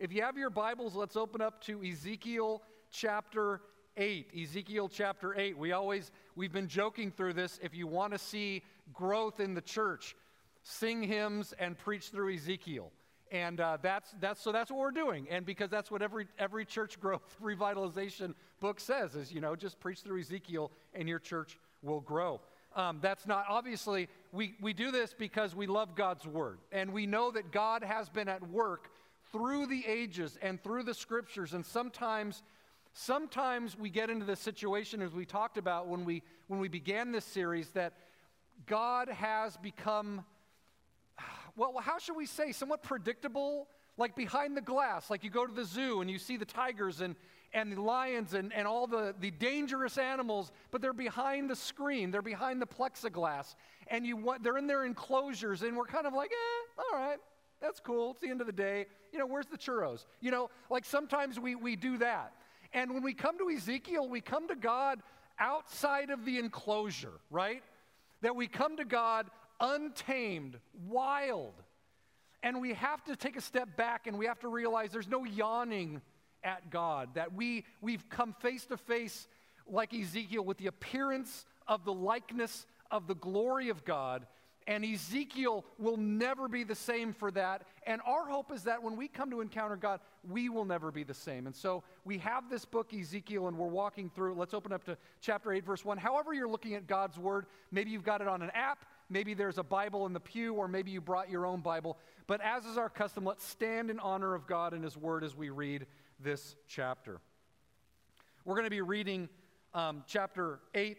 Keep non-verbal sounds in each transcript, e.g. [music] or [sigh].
if you have your Bibles, let's open up to Ezekiel chapter 8. Ezekiel chapter 8. We always, we've been joking through this. If you want to see growth in the church, sing hymns and preach through Ezekiel. And uh, that's, that's, so that's what we're doing. And because that's what every, every church growth [laughs] revitalization book says is, you know, just preach through Ezekiel and your church will grow. Um, that's not, obviously, we, we do this because we love God's word. And we know that God has been at work through the ages and through the scriptures. And sometimes, sometimes we get into this situation, as we talked about when we, when we began this series, that God has become, well, how should we say, somewhat predictable, like behind the glass. Like you go to the zoo and you see the tigers and, and the lions and, and all the, the dangerous animals, but they're behind the screen, they're behind the plexiglass, and you want, they're in their enclosures, and we're kind of like, eh, all right, that's cool. It's the end of the day. You know, where's the churros? You know, like sometimes we, we do that. And when we come to Ezekiel, we come to God outside of the enclosure, right? That we come to God untamed, wild. And we have to take a step back and we have to realize there's no yawning at God, that we, we've come face to face, like Ezekiel, with the appearance of the likeness of the glory of God. And Ezekiel will never be the same for that. And our hope is that when we come to encounter God, we will never be the same. And so we have this book, Ezekiel, and we're walking through. Let's open up to chapter 8, verse 1. However, you're looking at God's word, maybe you've got it on an app, maybe there's a Bible in the pew, or maybe you brought your own Bible. But as is our custom, let's stand in honor of God and His word as we read this chapter. We're going to be reading um, chapter 8,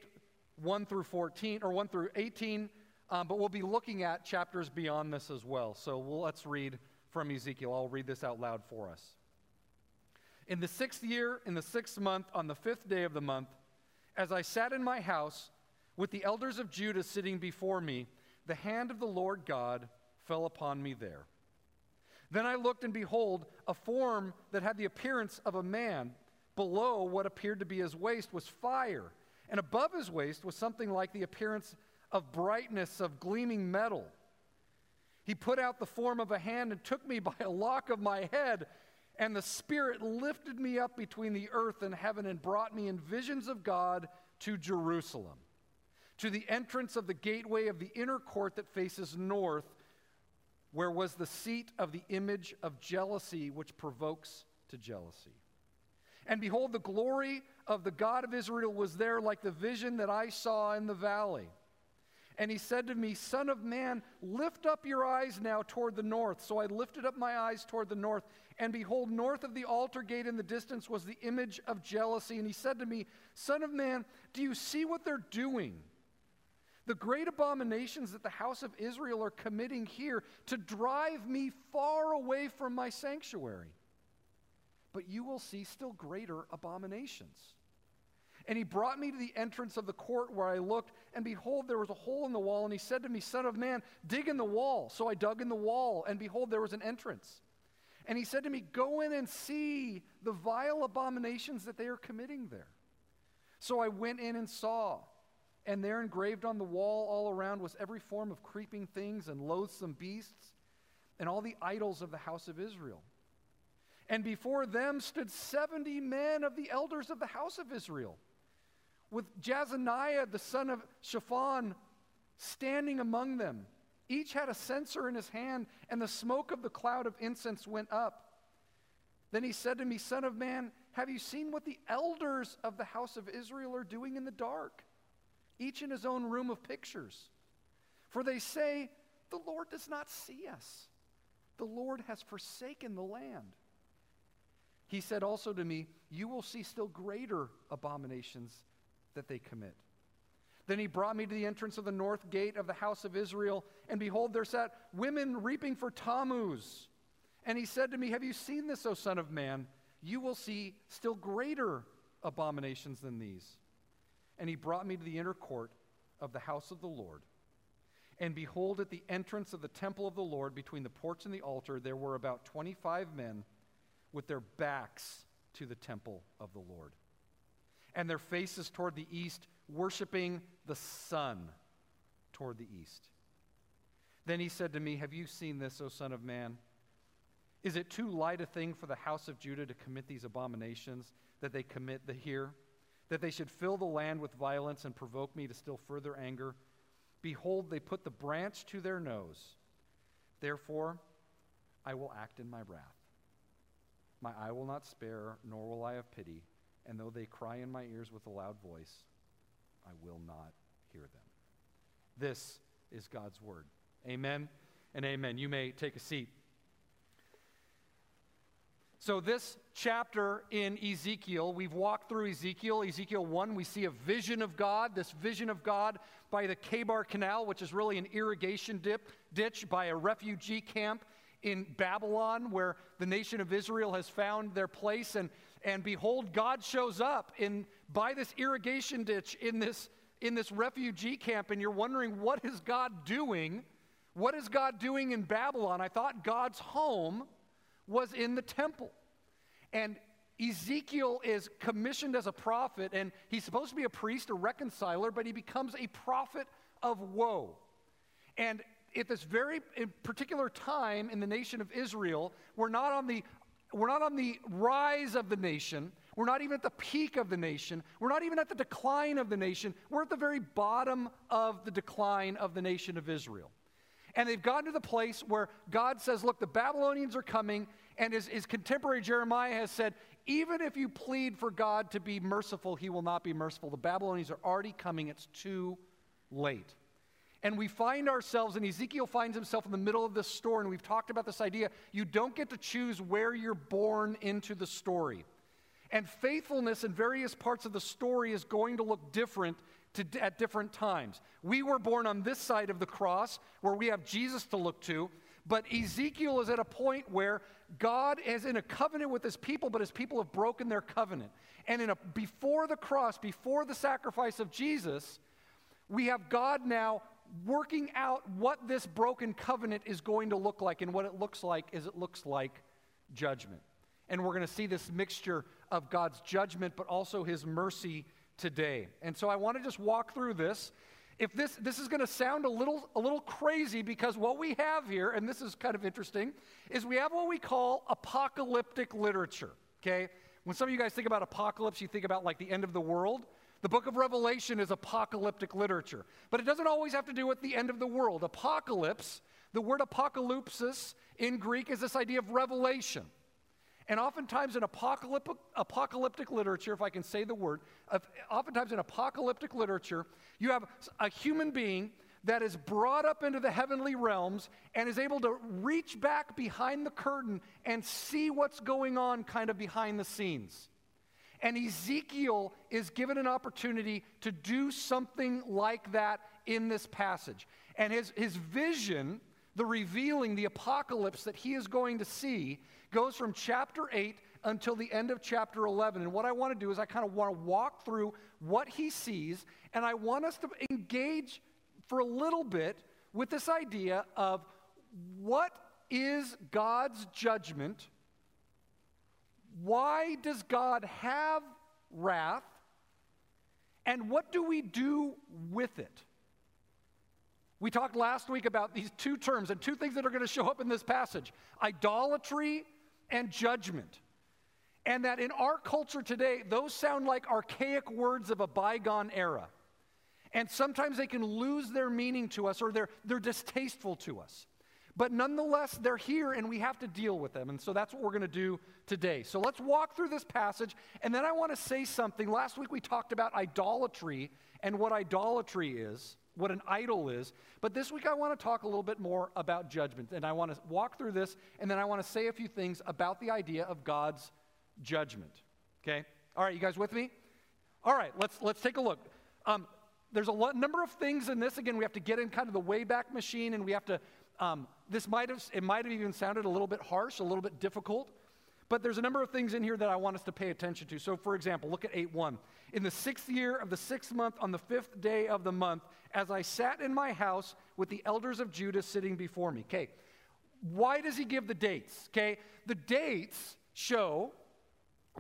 1 through 14, or 1 through 18, um, but we'll be looking at chapters beyond this as well. So we'll, let's read from Ezekiel. I'll read this out loud for us. In the sixth year, in the sixth month, on the fifth day of the month, as I sat in my house with the elders of Judah sitting before me, the hand of the Lord God fell upon me there. Then I looked, and behold, a form that had the appearance of a man. Below what appeared to be his waist was fire, and above his waist was something like the appearance of brightness of gleaming metal. He put out the form of a hand and took me by a lock of my head, and the Spirit lifted me up between the earth and heaven and brought me in visions of God to Jerusalem, to the entrance of the gateway of the inner court that faces north where was the seat of the image of jealousy which provokes to jealousy. And behold, the glory of the God of Israel was there like the vision that I saw in the valley. And he said to me, Son of man, lift up your eyes now toward the north. So I lifted up my eyes toward the north, and behold, north of the altar gate in the distance was the image of jealousy. And he said to me, Son of man, do you see what they're doing? the great abominations that the house of Israel are committing here to drive me far away from my sanctuary. But you will see still greater abominations. And he brought me to the entrance of the court where I looked, and behold, there was a hole in the wall. And he said to me, Son of man, dig in the wall. So I dug in the wall, and behold, there was an entrance. And he said to me, Go in and see the vile abominations that they are committing there. So I went in and saw. And there engraved on the wall all around was every form of creeping things and loathsome beasts and all the idols of the house of Israel. And before them stood 70 men of the elders of the house of Israel, with Jaazaniah the son of Shaphan standing among them. Each had a censer in his hand, and the smoke of the cloud of incense went up. Then he said to me, Son of man, have you seen what the elders of the house of Israel are doing in the dark? each in his own room of pictures. For they say, The Lord does not see us. The Lord has forsaken the land. He said also to me, You will see still greater abominations that they commit. Then he brought me to the entrance of the north gate of the house of Israel, and behold, there sat women reaping for Tammuz. And he said to me, Have you seen this, O Son of Man? You will see still greater abominations than these. And he brought me to the inner court of the house of the Lord. And behold, at the entrance of the temple of the Lord, between the porch and the altar, there were about 25 men with their backs to the temple of the Lord, and their faces toward the east, worshiping the sun toward the east. Then he said to me, Have you seen this, O Son of Man? Is it too light a thing for the house of Judah to commit these abominations that they commit the here? That they should fill the land with violence and provoke me to still further anger? Behold, they put the branch to their nose. Therefore, I will act in my wrath. My eye will not spare, nor will I have pity. And though they cry in my ears with a loud voice, I will not hear them. This is God's word. Amen and amen. You may take a seat. So, this chapter in Ezekiel, we've walked through Ezekiel. Ezekiel 1, we see a vision of God, this vision of God by the Chebar Canal, which is really an irrigation dip, ditch by a refugee camp in Babylon, where the nation of Israel has found their place. And, and behold, God shows up in, by this irrigation ditch in this, in this refugee camp, and you're wondering, what is God doing? What is God doing in Babylon? I thought God's home was in the temple. And Ezekiel is commissioned as a prophet, and he's supposed to be a priest, a reconciler, but he becomes a prophet of woe. And at this very particular time in the nation of Israel, we're not on the we're not on the rise of the nation. We're not even at the peak of the nation. We're not even at the decline of the nation. We're at the very bottom of the decline of the nation of Israel. And they've gotten to the place where God says, Look, the Babylonians are coming. And his, his contemporary Jeremiah has said, Even if you plead for God to be merciful, he will not be merciful. The Babylonians are already coming. It's too late. And we find ourselves, and Ezekiel finds himself in the middle of this story, and we've talked about this idea you don't get to choose where you're born into the story. And faithfulness in various parts of the story is going to look different to, at different times. We were born on this side of the cross where we have Jesus to look to, but Ezekiel is at a point where God is in a covenant with his people, but his people have broken their covenant. And in a, before the cross, before the sacrifice of Jesus, we have God now working out what this broken covenant is going to look like. And what it looks like is it looks like judgment. And we're going to see this mixture of God's judgment, but also his mercy today. And so I want to just walk through this. If this this is going to sound a little a little crazy because what we have here and this is kind of interesting is we have what we call apocalyptic literature, okay? When some of you guys think about apocalypse, you think about like the end of the world. The book of Revelation is apocalyptic literature, but it doesn't always have to do with the end of the world. Apocalypse, the word apocalypsis in Greek is this idea of revelation. And oftentimes in apocalyptic, apocalyptic literature, if I can say the word, oftentimes in apocalyptic literature, you have a human being that is brought up into the heavenly realms and is able to reach back behind the curtain and see what's going on kind of behind the scenes. And Ezekiel is given an opportunity to do something like that in this passage. And his, his vision, the revealing, the apocalypse that he is going to see, goes from chapter 8 until the end of chapter 11. And what I want to do is I kind of want to walk through what he sees, and I want us to engage for a little bit with this idea of what is God's judgment? Why does God have wrath? And what do we do with it? We talked last week about these two terms and two things that are going to show up in this passage idolatry and judgment. And that in our culture today, those sound like archaic words of a bygone era. And sometimes they can lose their meaning to us or they're, they're distasteful to us. But nonetheless, they're here and we have to deal with them. And so that's what we're going to do today. So let's walk through this passage. And then I want to say something. Last week we talked about idolatry and what idolatry is what an idol is. But this week I want to talk a little bit more about judgment. And I want to walk through this, and then I want to say a few things about the idea of God's judgment. Okay? All right, you guys with me? All right, let's, let's take a look. Um, there's a lot, number of things in this. Again, we have to get in kind of the Wayback Machine, and we have to, um, this might have, it might have even sounded a little bit harsh, a little bit difficult. But there's a number of things in here that I want us to pay attention to. So, for example, look at 8 1. In the sixth year of the sixth month, on the fifth day of the month, as I sat in my house with the elders of Judah sitting before me. Okay, why does he give the dates? Okay, the dates show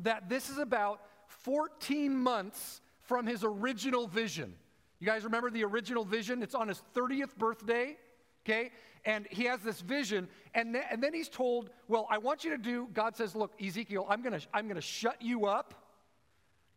that this is about 14 months from his original vision. You guys remember the original vision? It's on his 30th birthday. Okay? And he has this vision, and, th- and then he's told, Well, I want you to do, God says, Look, Ezekiel, I'm gonna, I'm gonna shut you up.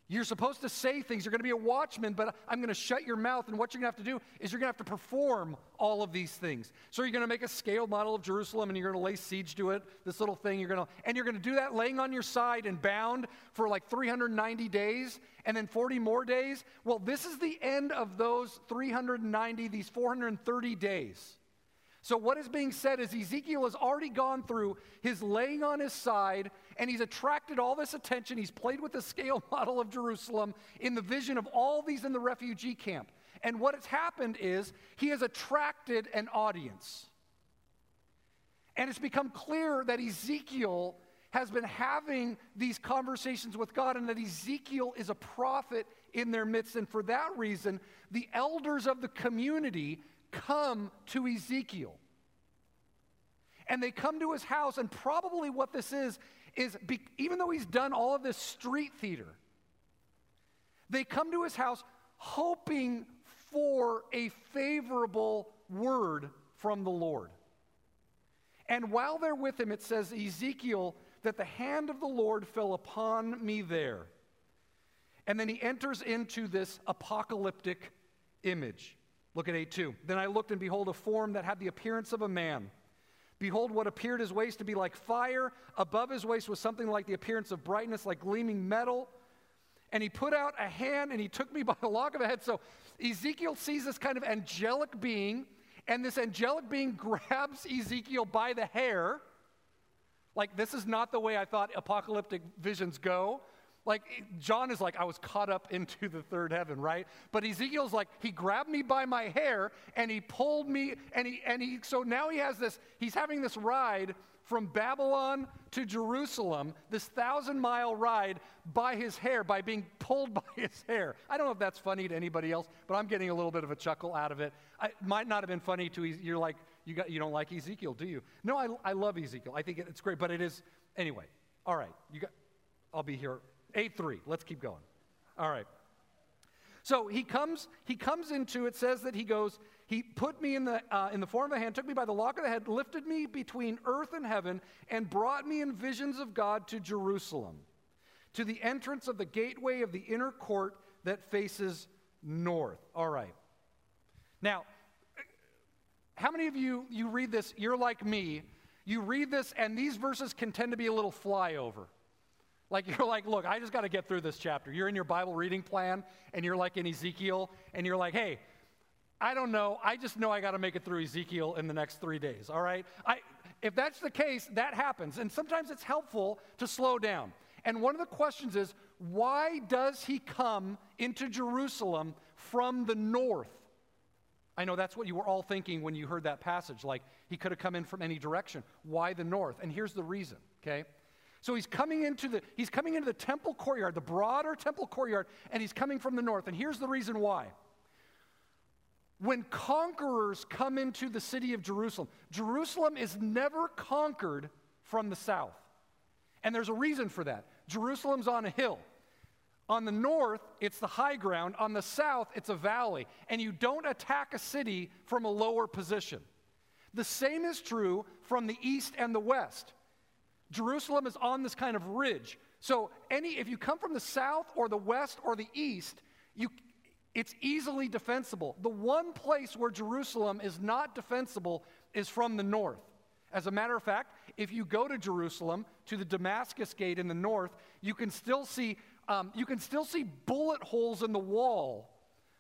You're supposed to say things. You're going to be a watchman, but I'm going to shut your mouth. And what you're going to have to do is you're going to have to perform all of these things. So you're going to make a scaled model of Jerusalem and you're going to lay siege to it, this little thing. You're going to, and you're going to do that laying on your side and bound for like 390 days and then 40 more days. Well, this is the end of those 390, these 430 days. So, what is being said is Ezekiel has already gone through his laying on his side, and he's attracted all this attention. He's played with the scale [laughs] model of Jerusalem in the vision of all these in the refugee camp. And what has happened is he has attracted an audience. And it's become clear that Ezekiel has been having these conversations with God and that Ezekiel is a prophet in their midst. And for that reason, the elders of the community come to Ezekiel. And they come to his house, and probably what this is, is be, even though he's done all of this street theater, they come to his house hoping for a favorable word from the Lord. And while they're with him, it says, Ezekiel, that the hand of the Lord fell upon me there. And then he enters into this apocalyptic image. Look at 8 2. Then I looked, and behold, a form that had the appearance of a man. Behold, what appeared his waist to be like fire. Above his waist was something like the appearance of brightness, like gleaming metal. And he put out a hand and he took me [laughs] by the lock of the head. So Ezekiel sees this kind of angelic being, and this angelic being [laughs] grabs Ezekiel by the hair. Like, this is not the way I thought apocalyptic visions go. Like, John is like, I was caught up into the third heaven, right? But Ezekiel's like, he grabbed me by my hair and he pulled me, and he, and he, so now he has this, he's having this ride from Babylon to Jerusalem, this thousand mile ride by his hair, by being pulled [laughs] by his hair. I don't know if that's funny to anybody else, but I'm getting a little bit of a chuckle out of it. It might not have been funny to, you you're like, you, got, you don't like Ezekiel, do you? No, I, I love Ezekiel. I think it's great, but it is, anyway, all right, you got, I'll be here 8 3. Let's keep going. All right. So he comes, he comes into it, says that he goes, he put me in the, uh, in the form of a hand, took me by the lock of the head, lifted me between earth and heaven, and brought me in visions of God to Jerusalem, to the entrance of the gateway of the inner court that faces north. All right. Now, how many of you, you read this, you're like me, you read this, and these verses can tend to be a little flyover. Like you're like, look, I just got to get through this chapter. You're in your Bible reading plan and you're like in Ezekiel and you're like, hey, I don't know. I just know I got to make it through Ezekiel in the next three days, all right? I, if that's the case, that happens. And sometimes it's helpful to slow down. And one of the questions is, why does he come into Jerusalem from the north? I know that's what you were all thinking when you heard that passage. Like, he could have come in from any direction. Why the north? And here's the reason, okay? So he's coming into the he's coming into the temple courtyard, the broader temple courtyard, and he's coming from the north. And here's the reason why. When conquerors come into the city of Jerusalem, Jerusalem is never conquered from the south. And there's a reason for that. Jerusalem's on a hill. On the north, it's the high ground. On the south, it's a valley. And you don't attack a city from a lower position. The same is true from the east and the west. Jerusalem is on this kind of ridge. So any if you come from the south or the west or the east, you it's easily defensible. The one place where Jerusalem is not defensible is from the north. As a matter of fact, if you go to Jerusalem to the Damascus gate in the north, you can still see um, you can still see bullet holes in the wall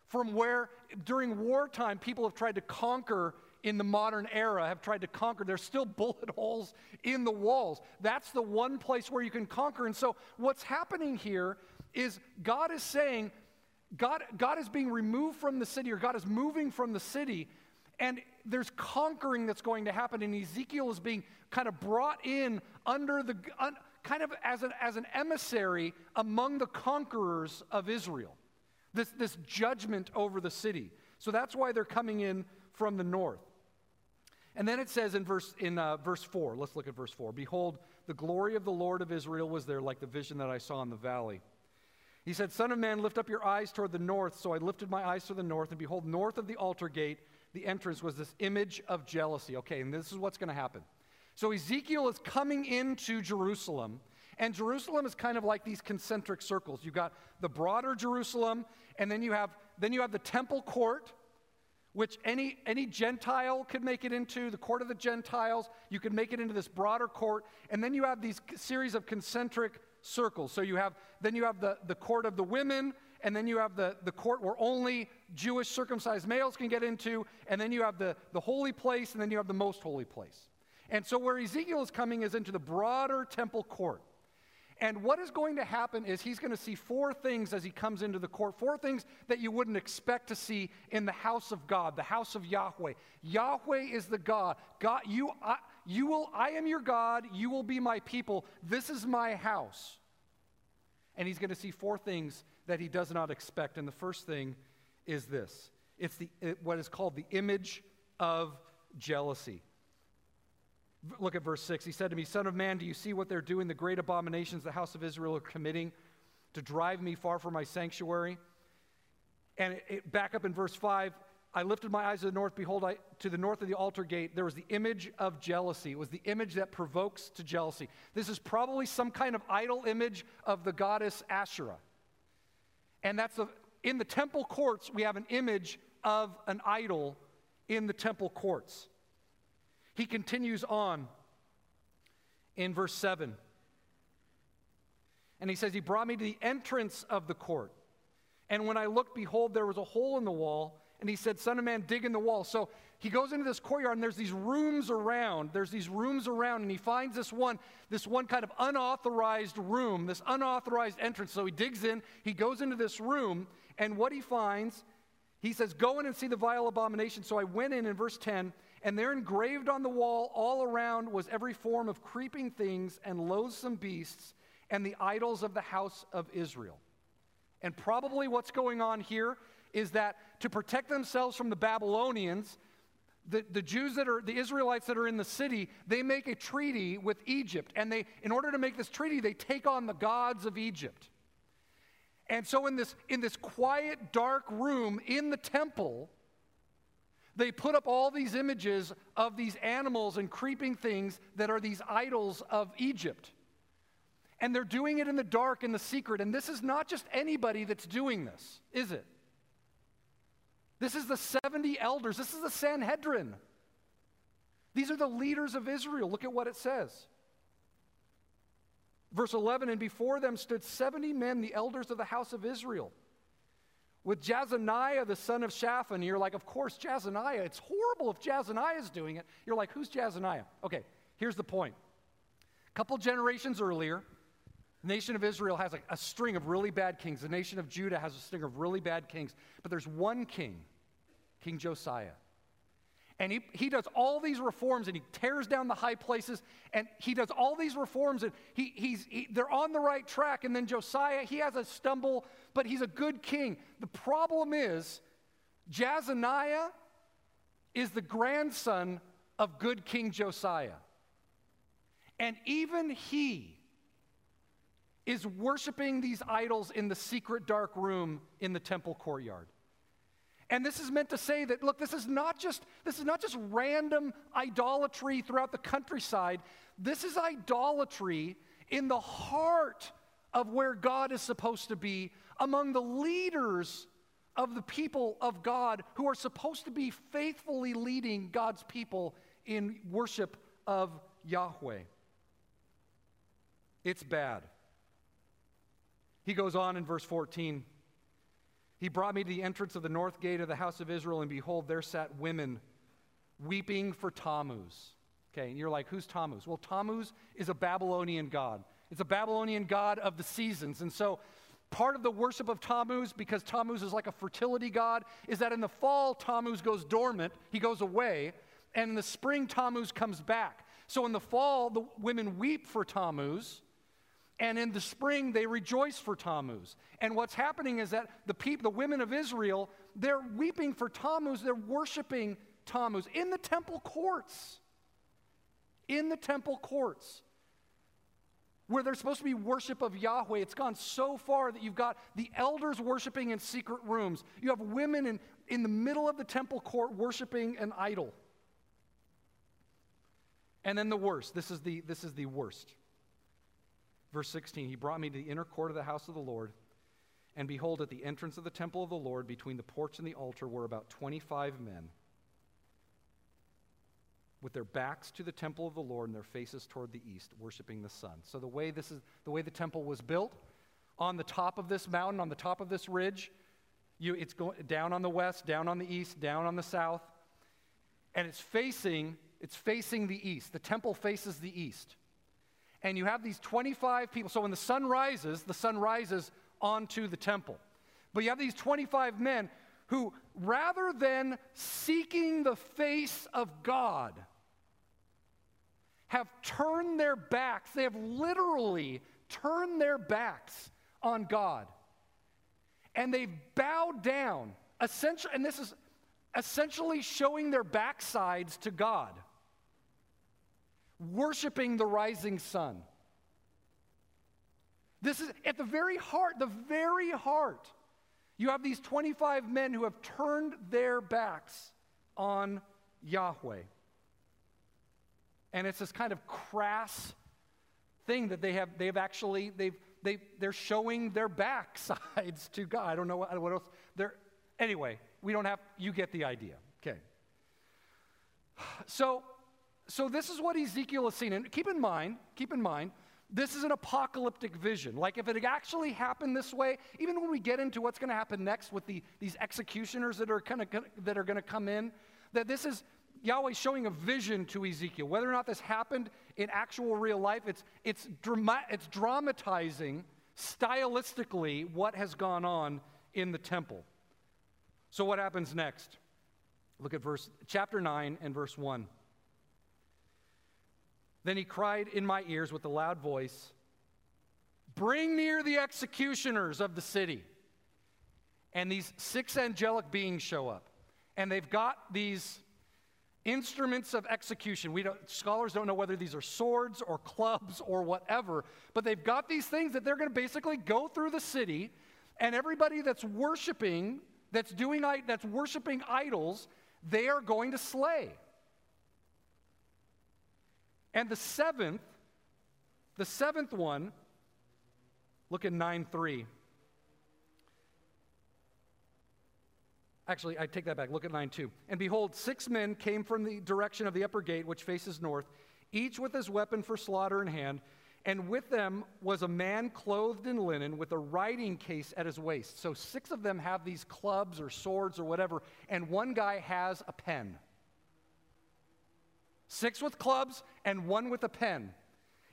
from where during wartime people have tried to conquer in the modern era have tried to conquer. There's still [laughs] bullet holes in the walls. That's the one place where you can conquer. And so, what's happening here is God is saying, God, God is being removed from the city, or God is moving from the city, and there's conquering that's going to happen. And Ezekiel is being kind of brought in under the, un, kind of as an, as an emissary among the conquerors of Israel. This, this judgment over the city. So that's why they're coming in from the north. And then it says in verse, in, uh, verse 4, let's look at verse 4 Behold, the glory of the Lord of Israel was there, like the vision that I saw in the valley. He said, Son of man, lift up your eyes toward the north. So I lifted my eyes to the north, and behold, north of the altar gate, the entrance was this image of jealousy. Okay, and this is what's going to happen. So Ezekiel is coming into Jerusalem, and Jerusalem is kind of like these concentric circles. You've got the broader Jerusalem, and then you have then you have the temple court, which any any Gentile could make it into, the court of the Gentiles. You could make it into this broader court, and then you have these series of concentric circles. So you have then you have the, the court of the women, and then you have the, the court where only Jewish circumcised males can get into, and then you have the, the holy place, and then you have the most holy place. And so, where Ezekiel is coming is into the broader temple court. And what is going to happen is he's going to see four things as he comes into the court, four things that you wouldn't expect to see in the house of God, the house of Yahweh. Yahweh is the God. God, you, I, you will, I am your God, you will be my people. This is my house. And he's going to see four things that he does not expect. And the first thing is this it's the, it, what is called the image of jealousy. Look at verse 6. He said to me, Son of man, do you see what they're doing, the great abominations the house of Israel are committing to drive me far from my sanctuary? And it, it, back up in verse 5, I lifted my eyes to the north. Behold, I, to the north of the altar gate, there was the image of jealousy. It was the image that provokes to jealousy. This is probably some kind of idol image of the goddess Asherah. And that's a, in the temple courts, we have an image of an idol in the temple courts. He continues on in verse 7. And he says, He brought me to the entrance of the court. And when I looked, behold, there was a hole in the wall. And he said, Son of man, dig in the wall. So he goes into this courtyard, and there's these rooms around. There's these rooms around, and he finds this one, this one kind of unauthorized room, this unauthorized entrance. So he digs in, he goes into this room, and what he finds, he says, Go in and see the vile abomination. So I went in in verse 10 and there engraved on the wall all around was every form of creeping things and loathsome beasts and the idols of the house of Israel. And probably what's going on here is that to protect themselves from the Babylonians, the, the Jews that are, the Israelites that are in the city, they make a treaty with Egypt. And they, in order to make this treaty, they take on the gods of Egypt. And so in this, in this quiet, dark room in the temple, they put up all these images of these animals and creeping things that are these idols of Egypt. And they're doing it in the dark, in the secret. And this is not just anybody that's doing this, is it? This is the 70 elders. This is the Sanhedrin. These are the leaders of Israel. Look at what it says. Verse 11 And before them stood 70 men, the elders of the house of Israel with Jaazaniah, the son of Shaphan. You're like, of course, Jaazaniah. It's horrible if Jaazaniah is doing it. You're like, who's Jaazaniah? Okay, here's the point. A couple generations earlier, the nation of Israel has a, a string of really bad kings. The nation of Judah has a string of really bad kings. But there's one king, King Josiah. And he, he does all these reforms and he tears down the high places and he does all these reforms and he, he's, he, they're on the right track. And then Josiah, he has a stumble, but he's a good king. The problem is, Jaazaniah is the grandson of good King Josiah. And even he is worshiping these idols in the secret dark room in the temple courtyard. And this is meant to say that look, this is not just this is not just random idolatry throughout the countryside. This is idolatry in the heart of where God is supposed to be among the leaders of the people of God who are supposed to be faithfully leading God's people in worship of Yahweh. It's bad. He goes on in verse 14 he brought me to the entrance of the north gate of the house of Israel, and behold, there sat women weeping for Tammuz. Okay, and you're like, who's Tammuz? Well, Tammuz is a Babylonian god. It's a Babylonian god of the seasons. And so, part of the worship of Tammuz, because Tammuz is like a fertility god, is that in the fall, Tammuz goes dormant, he goes away, and in the spring, Tammuz comes back. So, in the fall, the women weep for Tammuz. And in the spring, they rejoice for Tammuz. And what's happening is that the people, the women of Israel, they're weeping for Tammuz. They're worshiping Tammuz in the temple courts. In the temple courts. Where there's supposed to be worship of Yahweh, it's gone so far that you've got the elders worshiping in secret rooms. You have women in, in the middle of the temple court worshiping an idol. And then the worst. This is the, this is the worst. Verse 16 He brought me to the inner court of the house of the Lord. And behold, at the entrance of the temple of the Lord, between the porch and the altar, were about 25 men with their backs to the temple of the Lord and their faces toward the east, worshiping the sun. So the way this is the way the temple was built, on the top of this mountain, on the top of this ridge, you, it's going down on the west, down on the east, down on the south, and it's facing it's facing the east. The temple faces the east. And you have these 25 people. So when the sun rises, the sun rises onto the temple. But you have these 25 men who, rather than seeking the face of God, have turned their backs. They have literally turned their backs on God. And they've bowed down, essentially, and this is essentially showing their backsides to God, worshiping the rising sun. This is at the very heart, the very heart. You have these 25 men who have turned their backs on Yahweh. And it's this kind of crass thing that they have, they've actually, they've, they, they're showing their backsides to God. I don't know what, what else. They're, anyway, we don't have, you get the idea. Okay. So, so this is what Ezekiel is seeing. And keep in mind, keep in mind, this is an apocalyptic vision. Like if it actually happened this way, even when we get into what's going to happen next with the, these executioners that are that are going to come in, that this is Yahweh showing a vision to Ezekiel. Whether or not this happened in actual real life, it's, it's, drama- it's dramatizing stylistically what has gone on in the temple. So, what happens next? Look at verse chapter 9 and verse 1. Then he cried in my ears with a loud voice, Bring near the executioners of the city. And these six angelic beings show up. And they've got these instruments of execution. We don't, scholars don't know whether these are swords or clubs or whatever, but they've got these things that they're going to basically go through the city, and everybody that's worshiping, that's doing, that's worshiping idols, they are going to slay. And the seventh, the seventh one, look at 9 3. Actually, I take that back. Look at 9 2. And behold, six men came from the direction of the upper gate, which faces north, each with his weapon for slaughter in hand. And with them was a man clothed in linen with a writing case at his waist. So six of them have these clubs or swords or whatever, and one guy has a pen. Six with clubs and one with a pen.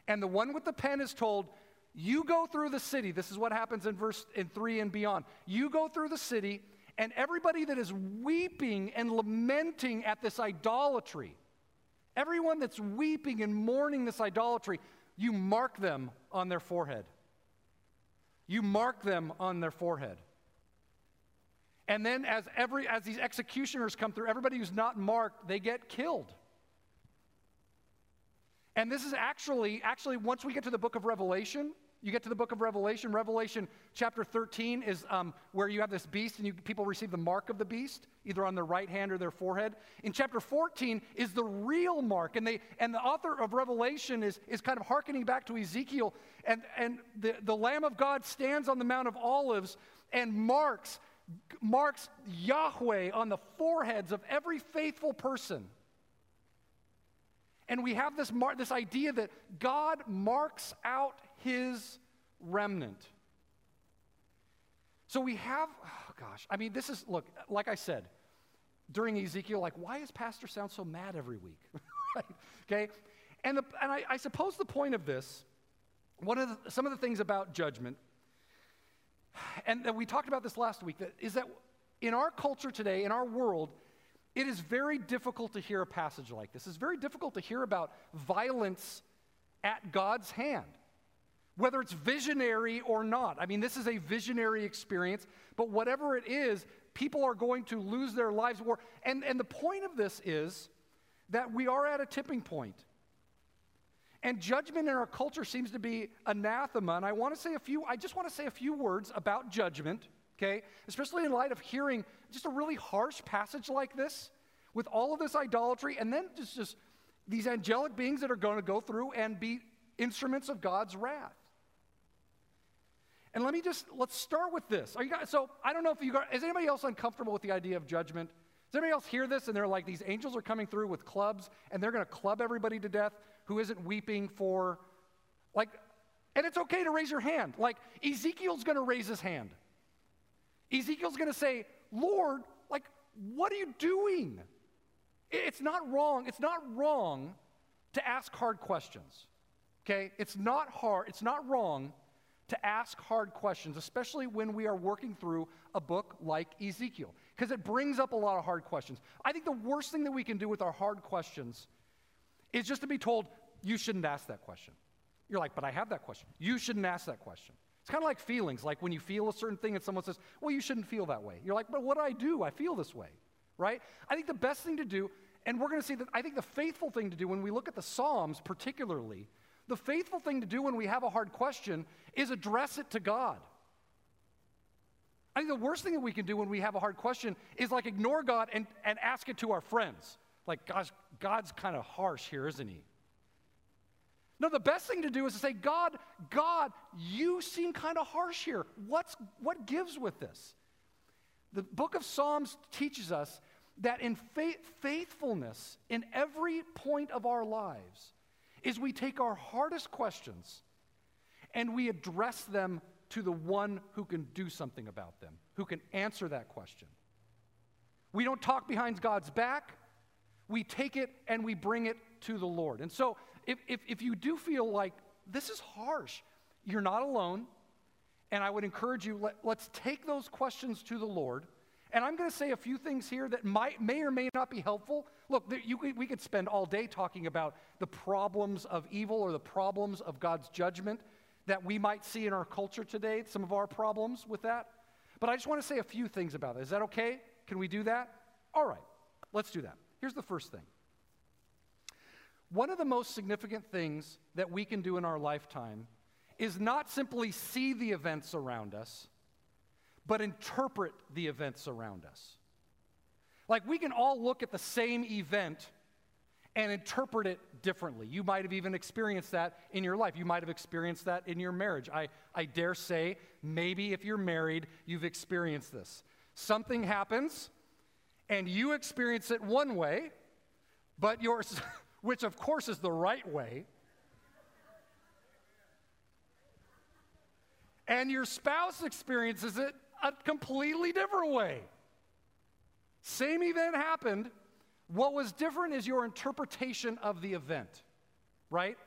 And the one with the pen is told, You go through the city. This is what happens in verse in 3 and beyond. You go through the city and everybody that is weeping and lamenting at this idolatry, everyone that's weeping and mourning this idolatry, you mark them on their forehead. You mark them on their forehead. And then as every as these executioners come through, everybody who's not marked, they get killed. And this is actually actually once we get to the book of Revelation, you get to the book of Revelation. Revelation chapter 13 is um, where you have this beast and you, people receive the mark of the beast, either on their right hand or their forehead. In chapter 14 is the real mark. And, they, and the author of Revelation is, is kind of hearkening back to Ezekiel. And, and the, the Lamb of God stands on the Mount of Olives and marks, marks Yahweh on the foreheads of every faithful person. And we have this, mar- this idea that God marks out his remnant. So we have, oh gosh, I mean, this is, look, like I said, during Ezekiel, like, why does Pastor sound so mad every week? [laughs] Okay? And, the, and I, I, suppose the point of this, one of the, some of the things about judgment, and that we talked about this last week, that, is that in our culture today, in our world, it is very difficult to hear a passage like this. It's very difficult to hear about violence at God's hand whether it's visionary or not. I mean, this is a visionary experience, but whatever it is, people are going to lose their lives. And, and the point of this is that we are at a tipping point. And judgment in our culture seems to be anathema. And I want to say a few, I just want to say a few words about judgment, okay? Especially in light of hearing just a really harsh passage like this with all of this idolatry, and then just, just these angelic beings that are going to go through and be instruments of God's wrath. And let me just let's start with this. Are you guys, so I don't know if you got is anybody else uncomfortable with the idea of judgment? Does anybody else hear this and they're like these angels are coming through with clubs and they're going to club everybody to death who isn't weeping for like and it's okay to raise your hand. Like Ezekiel's going to raise his hand. Ezekiel's going to say, "Lord, like what are you doing?" It's not wrong. It's not wrong to ask hard questions. Okay? It's not hard. It's not wrong to ask hard questions, especially when we are working through a book like Ezekiel, because it brings up a lot of hard questions. I think the worst thing that we can do with our hard questions is just to be told, you shouldn't ask that question. You're like, but I have that question. You shouldn't ask that question. It's kind of like feelings, like when you feel a certain thing and someone says, well, you shouldn't feel that way. You're like, but what do I do? I feel this way, right? I think the best thing to do, and we're going to see that I think the faithful thing to do when we look at the Psalms, particularly, the faithful thing to do when we have a hard question is address it to God. I think the worst thing that we can do when we have a hard question is like ignore God and, and ask it to our friends. Like, gosh, God's kind of harsh here, isn't he? No, the best thing to do is to say, God, God, you seem kind of harsh here. What's, what gives with this? The book of Psalms teaches us that in faith, faithfulness in every point of our lives, is we take our hardest questions and we address them to the one who can do something about them, who can answer that question. We don't talk behind God's back. We take it and we bring it to the Lord. And so, if, if, if you do feel like this is harsh, you're not alone. And I would encourage you, let, let's take those questions to the Lord. And I'm going to say a few things here that might, may or may not be helpful. Look, you, we could spend all day talking about the problems of evil or the problems of God's judgment that we might see in our culture today, some of our problems with that. But I just want to say a few things about it. Is that okay? Can we do that? All right, let's do that. Here's the first thing. One of the most significant things that we can do in our lifetime is not simply see the events around us but interpret the events around us. Like we can all look at the same event and interpret it differently. You might have even experienced that in your life. You might have experienced that in your marriage. I, I dare say, maybe if you're married, you've experienced this. Something happens, and you experience it one way, but yours, [laughs] which of course is the right way, and your spouse experiences it a completely different way. Same event happened. What was different is your interpretation of the event, right?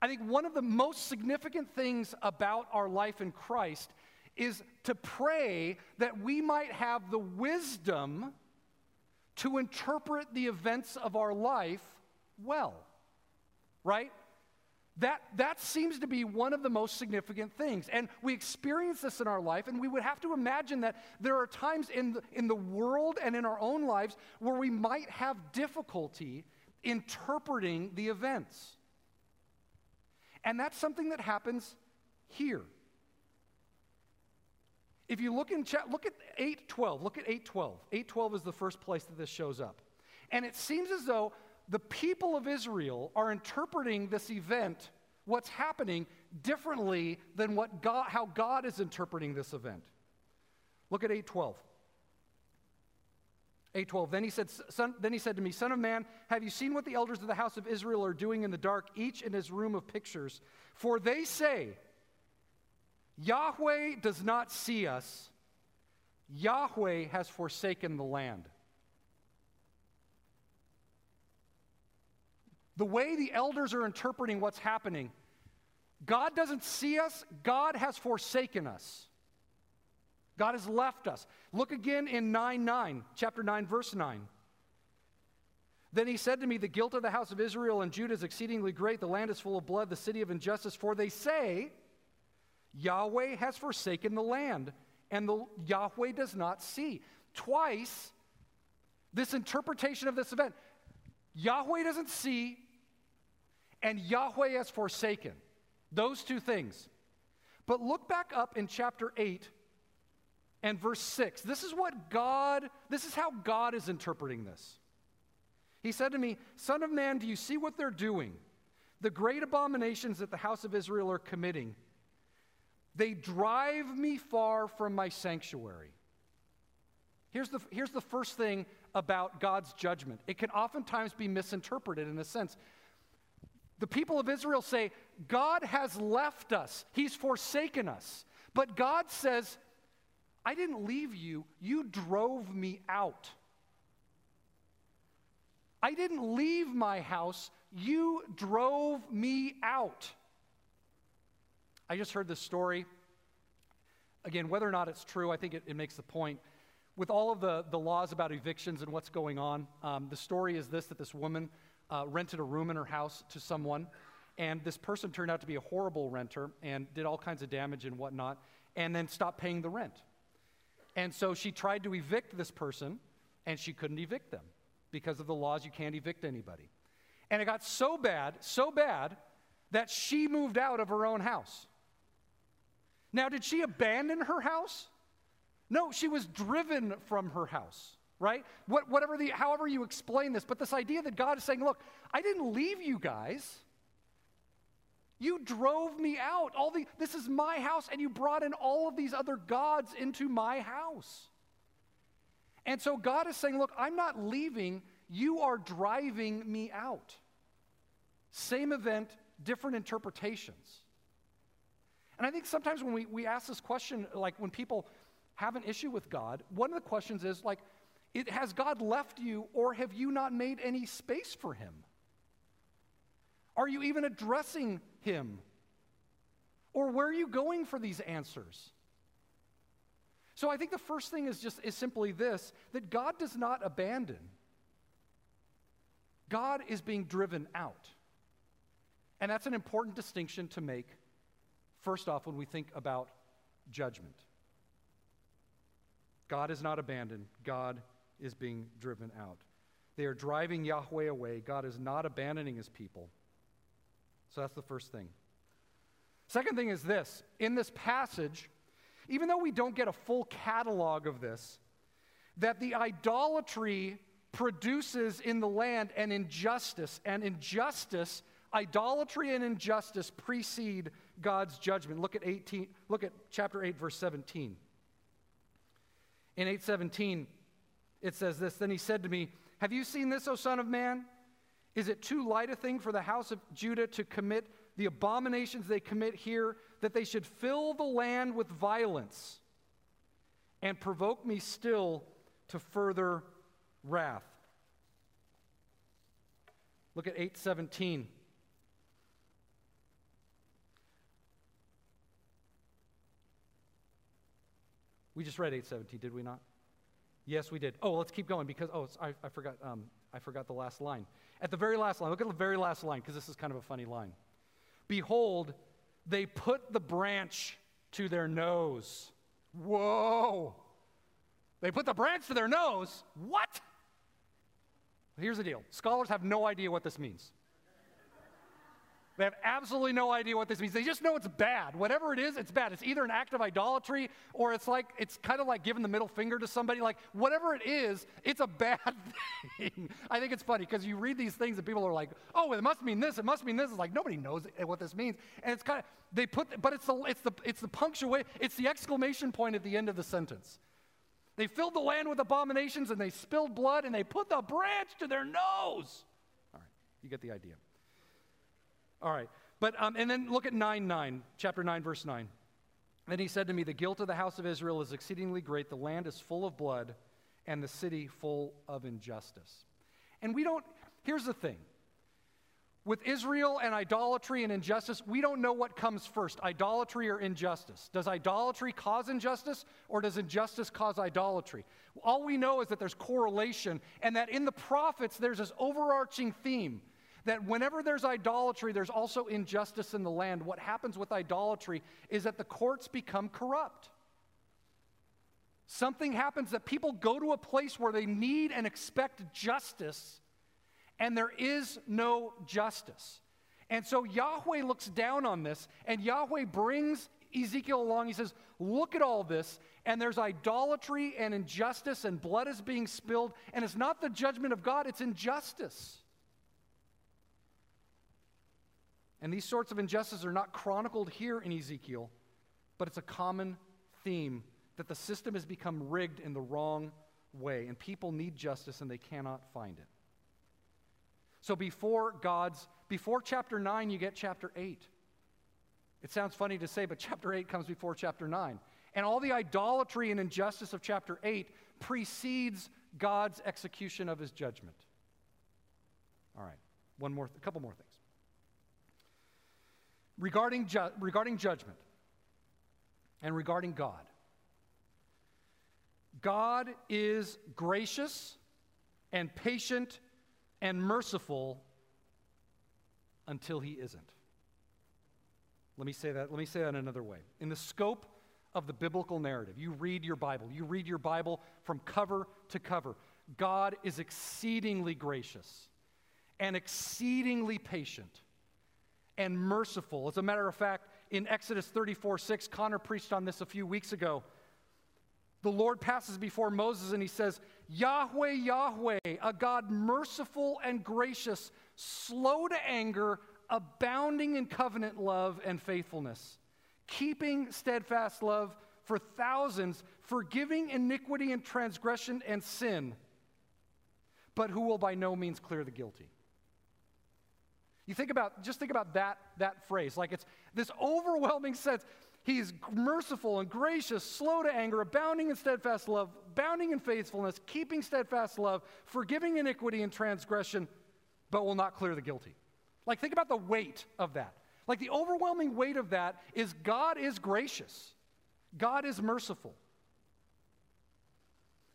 I think one of the most significant things about our life in Christ is to pray that we might have the wisdom to interpret the events of our life well, right? That, that seems to be one of the most significant things. And we experience this in our life, and we would have to imagine that there are times in the, in the world and in our own lives where we might have difficulty interpreting the events. And that's something that happens here. If you look in chat, look at 812. Look at 812. 812 is the first place that this shows up. And it seems as though the people of Israel are interpreting this event, what's happening, differently than what God, how God is interpreting this event. Look at 812. 812. Then he said, son, then he said to me, Son of man, have you seen what the elders of the house of Israel are doing in the dark, each in his room of pictures? For they say, Yahweh does not see us, Yahweh has forsaken the land. The way the elders are interpreting what's happening, God doesn't see us, God has forsaken us. God has left us. Look again in 9 9, chapter 9, verse 9. Then he said to me, The guilt of the house of Israel and Judah is exceedingly great. The land is full of blood, the city of injustice. For they say, Yahweh has forsaken the land, and the Yahweh does not see. Twice, this interpretation of this event Yahweh doesn't see, and Yahweh has forsaken. Those two things. But look back up in chapter 8 and verse 6. This is what God, this is how God is interpreting this. He said to me, Son of man, do you see what they're doing? The great abominations that the house of Israel are committing. They drive me far from my sanctuary. Here's the, here's the first thing about God's judgment it can oftentimes be misinterpreted in a sense. The people of Israel say, God has left us, He's forsaken us. But God says, I didn't leave you, you drove me out. I didn't leave my house, you drove me out. I just heard this story. Again, whether or not it's true, I think it, it makes the point. With all of the, the laws about evictions and what's going on, um, the story is this that this woman uh, rented a room in her house to someone, and this person turned out to be a horrible renter and did all kinds of damage and whatnot, and then stopped paying the rent. And so she tried to evict this person, and she couldn't evict them because of the laws, you can't evict anybody. And it got so bad, so bad, that she moved out of her own house. Now, did she abandon her house? No, she was driven from her house, right? What, whatever the, however you explain this, but this idea that God is saying, look, I didn't leave you guys. You drove me out. All the, this is my house, and you brought in all of these other gods into my house. And so God is saying, Look, I'm not leaving, you are driving me out. Same event, different interpretations. And I think sometimes when we, we ask this question, like when people have an issue with God, one of the questions is like, it, has God left you or have you not made any space for him? Are you even addressing him? Or where are you going for these answers? So I think the first thing is just is simply this that God does not abandon. God is being driven out. And that's an important distinction to make first off when we think about judgment. God is not abandoned, God is being driven out. They are driving Yahweh away. God is not abandoning his people. So that's the first thing. Second thing is this in this passage, even though we don't get a full catalog of this, that the idolatry produces in the land an injustice, and injustice, idolatry and injustice precede God's judgment. Look at 18, look at chapter 8, verse 17. In 817, it says this Then he said to me, Have you seen this, O Son of Man? Is it too light a thing for the house of Judah to commit the abominations they commit here, that they should fill the land with violence and provoke me still to further wrath? Look at 817. We just read 817, did we not? Yes, we did. Oh, let's keep going because, oh, I, I, forgot, um, I forgot the last line. At the very last line, look at the very last line because this is kind of a funny line. Behold, they put the branch to their nose. Whoa. They put the branch to their nose? What? Here's the deal scholars have no idea what this means. They have absolutely no idea what this means. They just know it's bad. Whatever it is, it's bad. It's either an act of idolatry or it's like, it's kind of like giving the middle finger to somebody. Like, whatever it is, it's a bad [laughs] thing. I think it's funny because you read these things and people are like, oh, it must mean this, it must mean this. It's like, nobody knows what this means. And it's kind of, they put, but it's the, it's the, it's the punctuation, it's the exclamation point at the end of the sentence. They filled the land with abominations and they spilled blood and they put the branch to their nose. All right, you get the idea. All right. But, um, and then look at 9 9, chapter 9, verse 9. Then he said to me, The guilt of the house of Israel is exceedingly great. The land is full of blood, and the city full of injustice. And we don't, here's the thing with Israel and idolatry and injustice, we don't know what comes first idolatry or injustice. Does idolatry cause injustice or does injustice cause idolatry? All we know is that there's correlation and that in the prophets there's this overarching theme that whenever there's idolatry, there's also injustice in the land. What happens with idolatry is that the courts become corrupt. Something happens that people go to a place where they need and expect justice, and there is no justice. And so Yahweh looks down on this, and Yahweh brings Ezekiel along. He says, Look at all this, and there's idolatry and injustice, and blood is being spilled, and it's not the judgment of God, it's injustice. And these sorts of injustices are not chronicled here in Ezekiel, but it's a common theme that the system has become rigged in the wrong way, and people need justice and they cannot find it. So before God's, before chapter 9, you get chapter 8. It sounds funny to say, but chapter 8 comes before chapter 9. And all the idolatry and injustice of chapter 8 precedes God's execution of his judgment. All right, one more, a couple more things. Regarding, ju- regarding judgment and regarding God, God is gracious and patient and merciful until he isn't. Let me say that. Let me say that another way. In the scope of the biblical narrative, you read your Bible, you read your Bible from cover to cover. God is exceedingly gracious and exceedingly patient and merciful. As a matter of fact, in Exodus 34 6, Connor preached on this a few weeks ago. The Lord passes before Moses and he says, Yahweh, Yahweh, a God merciful and gracious, slow to anger, abounding in covenant love and faithfulness, keeping steadfast love for thousands, forgiving iniquity and transgression and sin, but who will by no means clear the guilty. You think about, just think about that, that phrase. Like it's this overwhelming sense. He's merciful and gracious, slow to anger, abounding in steadfast love, abounding in faithfulness, keeping steadfast love, forgiving iniquity and transgression, but will not clear the guilty. Like, think about the weight of that. Like, the overwhelming weight of that is God is gracious, God is merciful.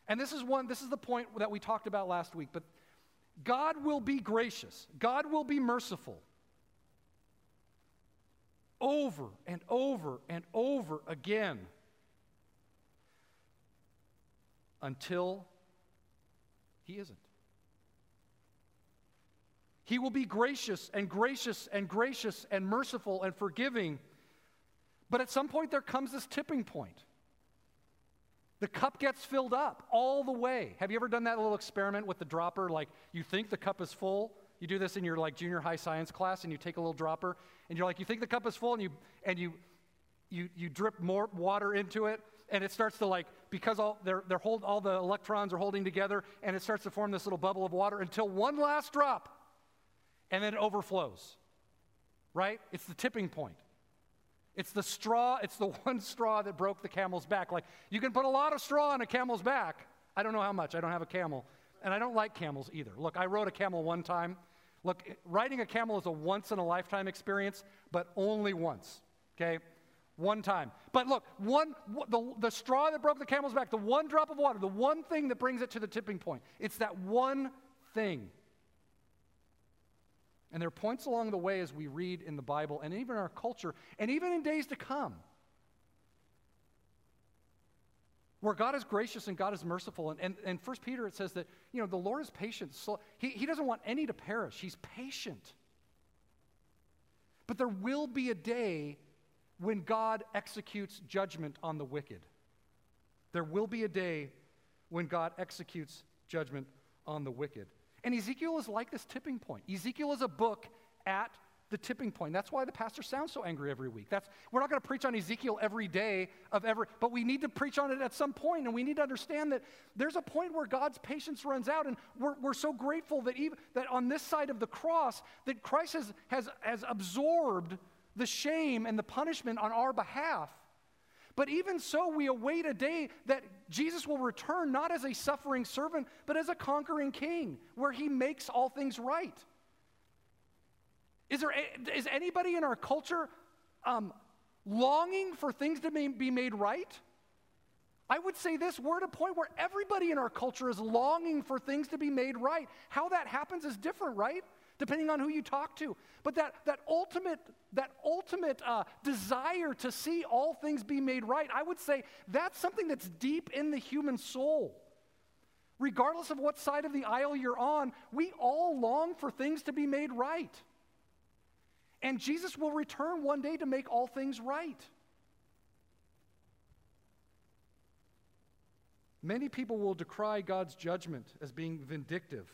And this is one, this is the point that we talked about last week, but God will be gracious, God will be merciful. Over and over and over again until he isn't. He will be gracious and gracious and gracious and merciful and forgiving. But at some point, there comes this tipping point. The cup gets filled up all the way. Have you ever done that little experiment with the dropper? Like you think the cup is full. You do this in your like junior high science class, and you take a little dropper, and you're like, you think the cup is full, and you and you you you drip more water into it, and it starts to like because all they're they're hold all the electrons are holding together, and it starts to form this little bubble of water until one last drop and then it overflows. Right? It's the tipping point. It's the straw, it's the [laughs] one straw that broke the camel's back. Like, you can put a lot of straw on a camel's back. I don't know how much. I don't have a camel. And I don't like camels either. Look, I rode a camel one time. Look, riding a camel is a once in a lifetime experience, but only once. Okay? One time. But look, one the, the straw that broke the camel's back, the one drop of water, the one thing that brings it to the tipping point. It's that one thing. And there are points along the way as we read in the Bible and even in our culture and even in days to come where God is gracious and God is merciful. And, and, and 1 Peter, it says that, you know, the Lord is patient. So he, he doesn't want any to perish. He's patient. But there will be a day when God executes judgment on the wicked. There will be a day when God executes judgment on the wicked. And Ezekiel is like this tipping point. Ezekiel is a book at the tipping point. That's why the pastor sounds so angry every week. That's we're not going to preach on Ezekiel every day of every, but we need to preach on it at some point, and we need to understand that there's a point where God's patience runs out, and we're, we're so grateful that even that on this side of the cross that Christ has, has, has absorbed the shame and the punishment on our behalf. But even so, we await a day that Jesus will return not as a suffering servant, but as a conquering king, where he makes all things right. Is, there, is anybody in our culture um, longing for things to be made right? I would say this we're at a point where everybody in our culture is longing for things to be made right. How that happens is different, right? Depending on who you talk to. But that, that ultimate, that ultimate uh, desire to see all things be made right, I would say that's something that's deep in the human soul. Regardless of what side of the aisle you're on, we all long for things to be made right. And Jesus will return one day to make all things right. Many people will decry God's judgment as being vindictive.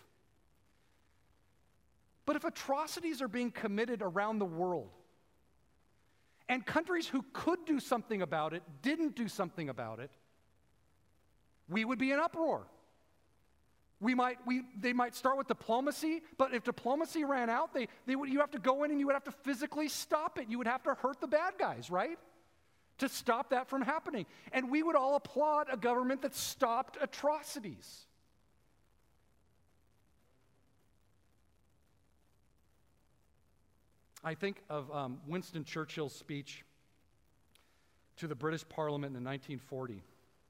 But if atrocities are being committed around the world, and countries who could do something about it didn't do something about it, we would be in uproar. We might, we, they might start with diplomacy, but if diplomacy ran out, they, they would, you have to go in and you would have to physically stop it. You would have to hurt the bad guys, right? To stop that from happening. And we would all applaud a government that stopped atrocities. I think of um, Winston Churchill's speech to the British Parliament in 1940.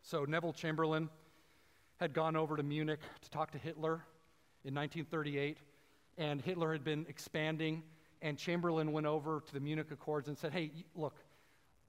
So, Neville Chamberlain had gone over to Munich to talk to Hitler in 1938, and Hitler had been expanding, and Chamberlain went over to the Munich Accords and said, Hey, look,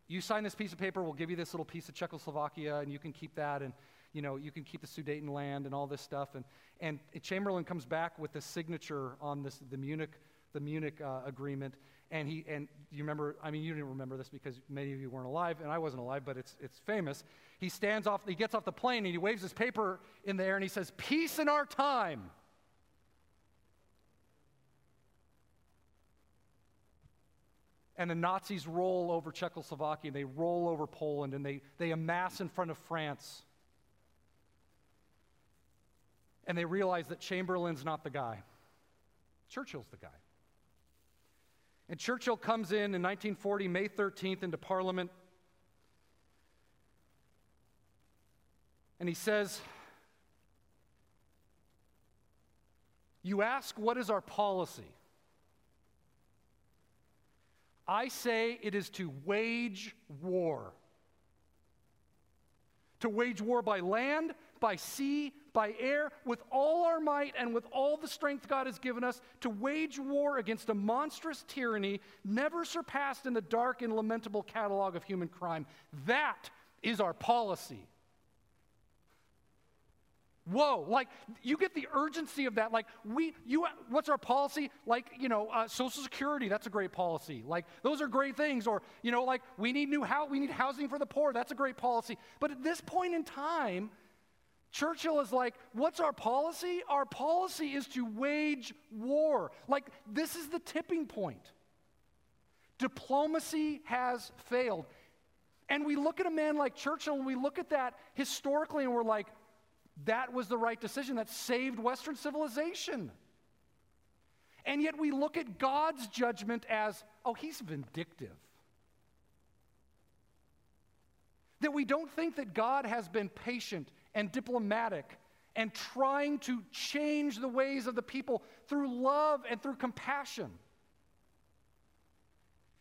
you sign this piece of paper, we'll give you this little piece of Czechoslovakia, and you can keep that, and you know, you can keep the Sudeten land and all this stuff. And, and Chamberlain comes back with the signature on this, the Munich the Munich uh, agreement. And he and you remember, I mean, you didn't remember this because many of you weren't alive, and I wasn't alive, but it's it's famous. He stands off, he gets off the plane and he waves his paper in the air and he says, Peace in our time. And the Nazis roll over Czechoslovakia, and they roll over Poland, and they, they amass in front of France. And they realize that Chamberlain's not the guy, Churchill's the guy. And Churchill comes in in 1940, May 13th, into Parliament. And he says, You ask, what is our policy? I say it is to wage war. To wage war by land, by sea, by air, with all our might and with all the strength God has given us, to wage war against a monstrous tyranny never surpassed in the dark and lamentable catalog of human crime. That is our policy. Whoa, like you get the urgency of that. Like, we, you, what's our policy? Like, you know, uh, Social Security, that's a great policy. Like, those are great things. Or, you know, like, we need new house, we need housing for the poor, that's a great policy. But at this point in time, Churchill is like, what's our policy? Our policy is to wage war. Like, this is the tipping point. Diplomacy has failed. And we look at a man like Churchill and we look at that historically and we're like, that was the right decision that saved Western civilization. And yet we look at God's judgment as, oh, he's vindictive. That we don't think that God has been patient and diplomatic and trying to change the ways of the people through love and through compassion.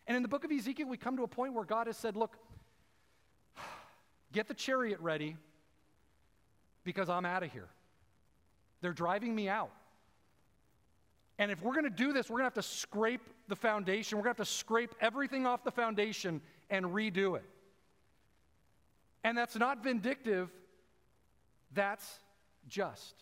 And in the book of Ezekiel, we come to a point where God has said, Look, get the chariot ready because I'm out of here. They're driving me out. And if we're going to do this, we're going to have to scrape the foundation. We're going to have to scrape everything off the foundation and redo it. And that's not vindictive, that's just.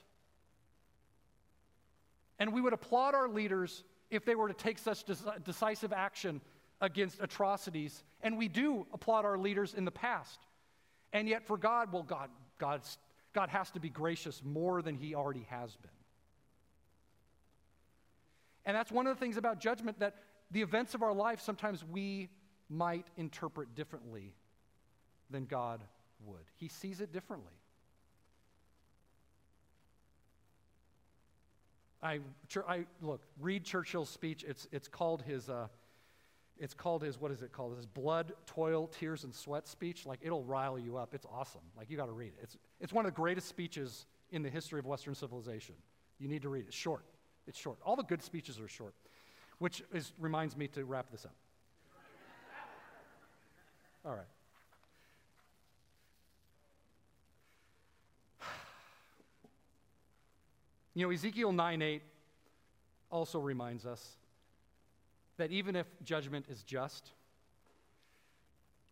And we would applaud our leaders if they were to take such decisive action against atrocities. And we do applaud our leaders in the past. And yet, for God, well, God, God's God has to be gracious more than he already has been. And that's one of the things about judgment that the events of our life sometimes we might interpret differently than God would. He sees it differently. I, I look, read Churchill's speech. It's, it's called his, uh, it's called his, what is it called? His blood, toil, tears, and sweat speech. Like, it'll rile you up. It's awesome. Like, you got to read it. It's, it's one of the greatest speeches in the history of Western civilization. You need to read it. It's short. It's short. All the good speeches are short, which is, reminds me to wrap this up. All right. You know, Ezekiel 9 8 also reminds us that even if judgment is just,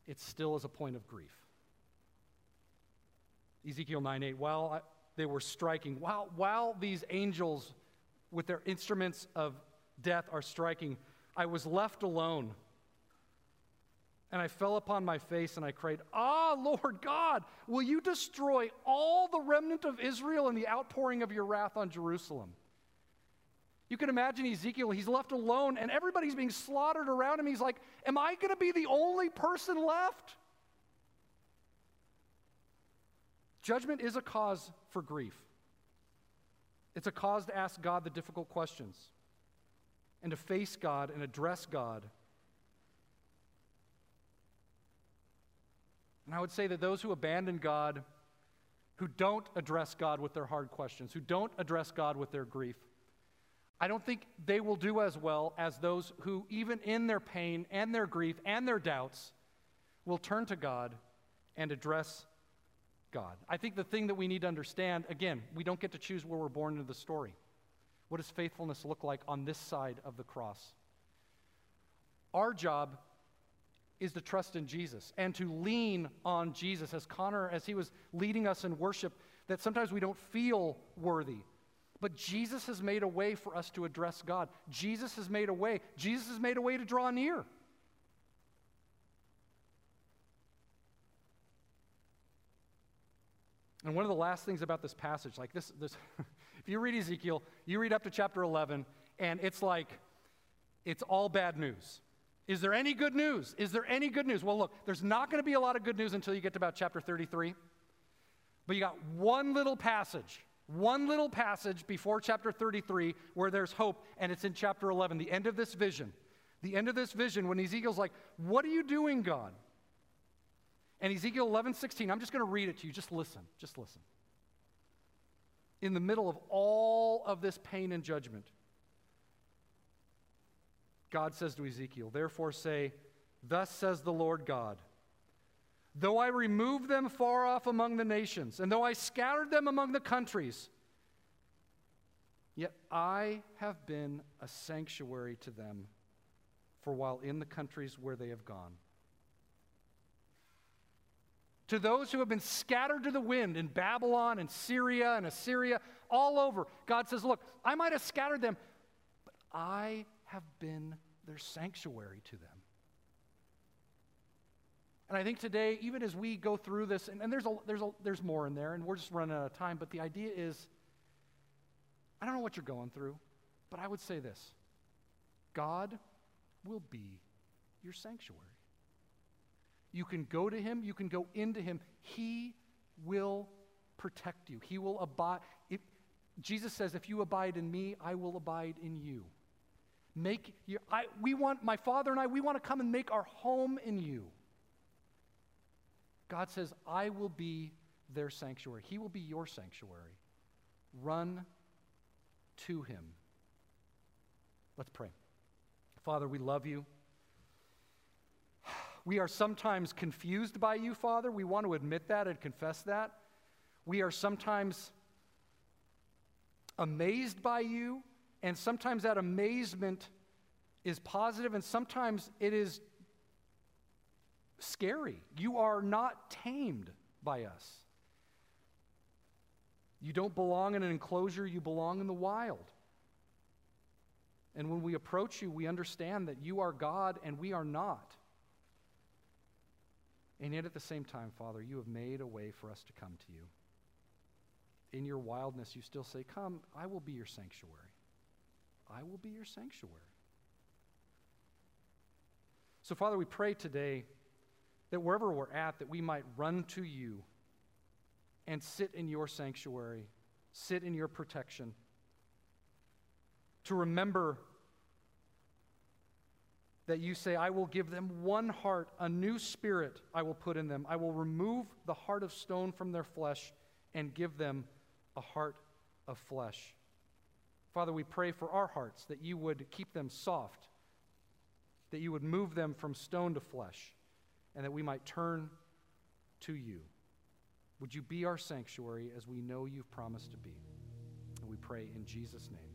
it still is a point of grief. Ezekiel 9 8, while they were striking, while, while these angels with their instruments of death are striking, I was left alone. And I fell upon my face and I cried, Ah, Lord God, will you destroy all the remnant of Israel in the outpouring of your wrath on Jerusalem? You can imagine Ezekiel, he's left alone and everybody's being slaughtered around him. He's like, Am I going to be the only person left? Judgment is a cause for grief. It's a cause to ask God the difficult questions and to face God and address God. And I would say that those who abandon God, who don't address God with their hard questions, who don't address God with their grief, I don't think they will do as well as those who, even in their pain and their grief and their doubts, will turn to God and address God. I think the thing that we need to understand again, we don't get to choose where we're born into the story. What does faithfulness look like on this side of the cross? Our job is to trust in Jesus and to lean on Jesus. As Connor, as he was leading us in worship, that sometimes we don't feel worthy. But Jesus has made a way for us to address God. Jesus has made a way. Jesus has made a way to draw near. And one of the last things about this passage, like this, this [laughs] if you read Ezekiel, you read up to chapter 11, and it's like, it's all bad news. Is there any good news? Is there any good news? Well, look, there's not going to be a lot of good news until you get to about chapter 33. But you got one little passage, one little passage before chapter 33 where there's hope, and it's in chapter 11, the end of this vision. The end of this vision when Ezekiel's like, What are you doing, God? And Ezekiel 11, 16, I'm just going to read it to you. Just listen. Just listen. In the middle of all of this pain and judgment, God says to Ezekiel, Therefore say, Thus says the Lord God, though I remove them far off among the nations, and though I scattered them among the countries, yet I have been a sanctuary to them for while in the countries where they have gone to those who have been scattered to the wind in Babylon and Syria and Assyria, all over. God says, Look, I might have scattered them, but I have been their sanctuary to them. And I think today, even as we go through this, and, and there's, a, there's, a, there's more in there, and we're just running out of time, but the idea is I don't know what you're going through, but I would say this God will be your sanctuary. You can go to him, you can go into him. He will protect you. He will abide. If, Jesus says, If you abide in me, I will abide in you. Make your, I, we want, my father and I, we want to come and make our home in you. God says, I will be their sanctuary. He will be your sanctuary. Run to him. Let's pray. Father, we love you. We are sometimes confused by you, Father. We want to admit that and confess that. We are sometimes amazed by you, and sometimes that amazement is positive, and sometimes it is scary. You are not tamed by us. You don't belong in an enclosure, you belong in the wild. And when we approach you, we understand that you are God and we are not. And yet, at the same time, Father, you have made a way for us to come to you. In your wildness, you still say, Come, I will be your sanctuary. I will be your sanctuary. So, Father, we pray today that wherever we're at, that we might run to you and sit in your sanctuary, sit in your protection, to remember that you say, I will give them one heart, a new spirit I will put in them. I will remove the heart of stone from their flesh and give them a heart of flesh. Father, we pray for our hearts that you would keep them soft, that you would move them from stone to flesh, and that we might turn to you. Would you be our sanctuary as we know you've promised to be? And we pray in Jesus' name.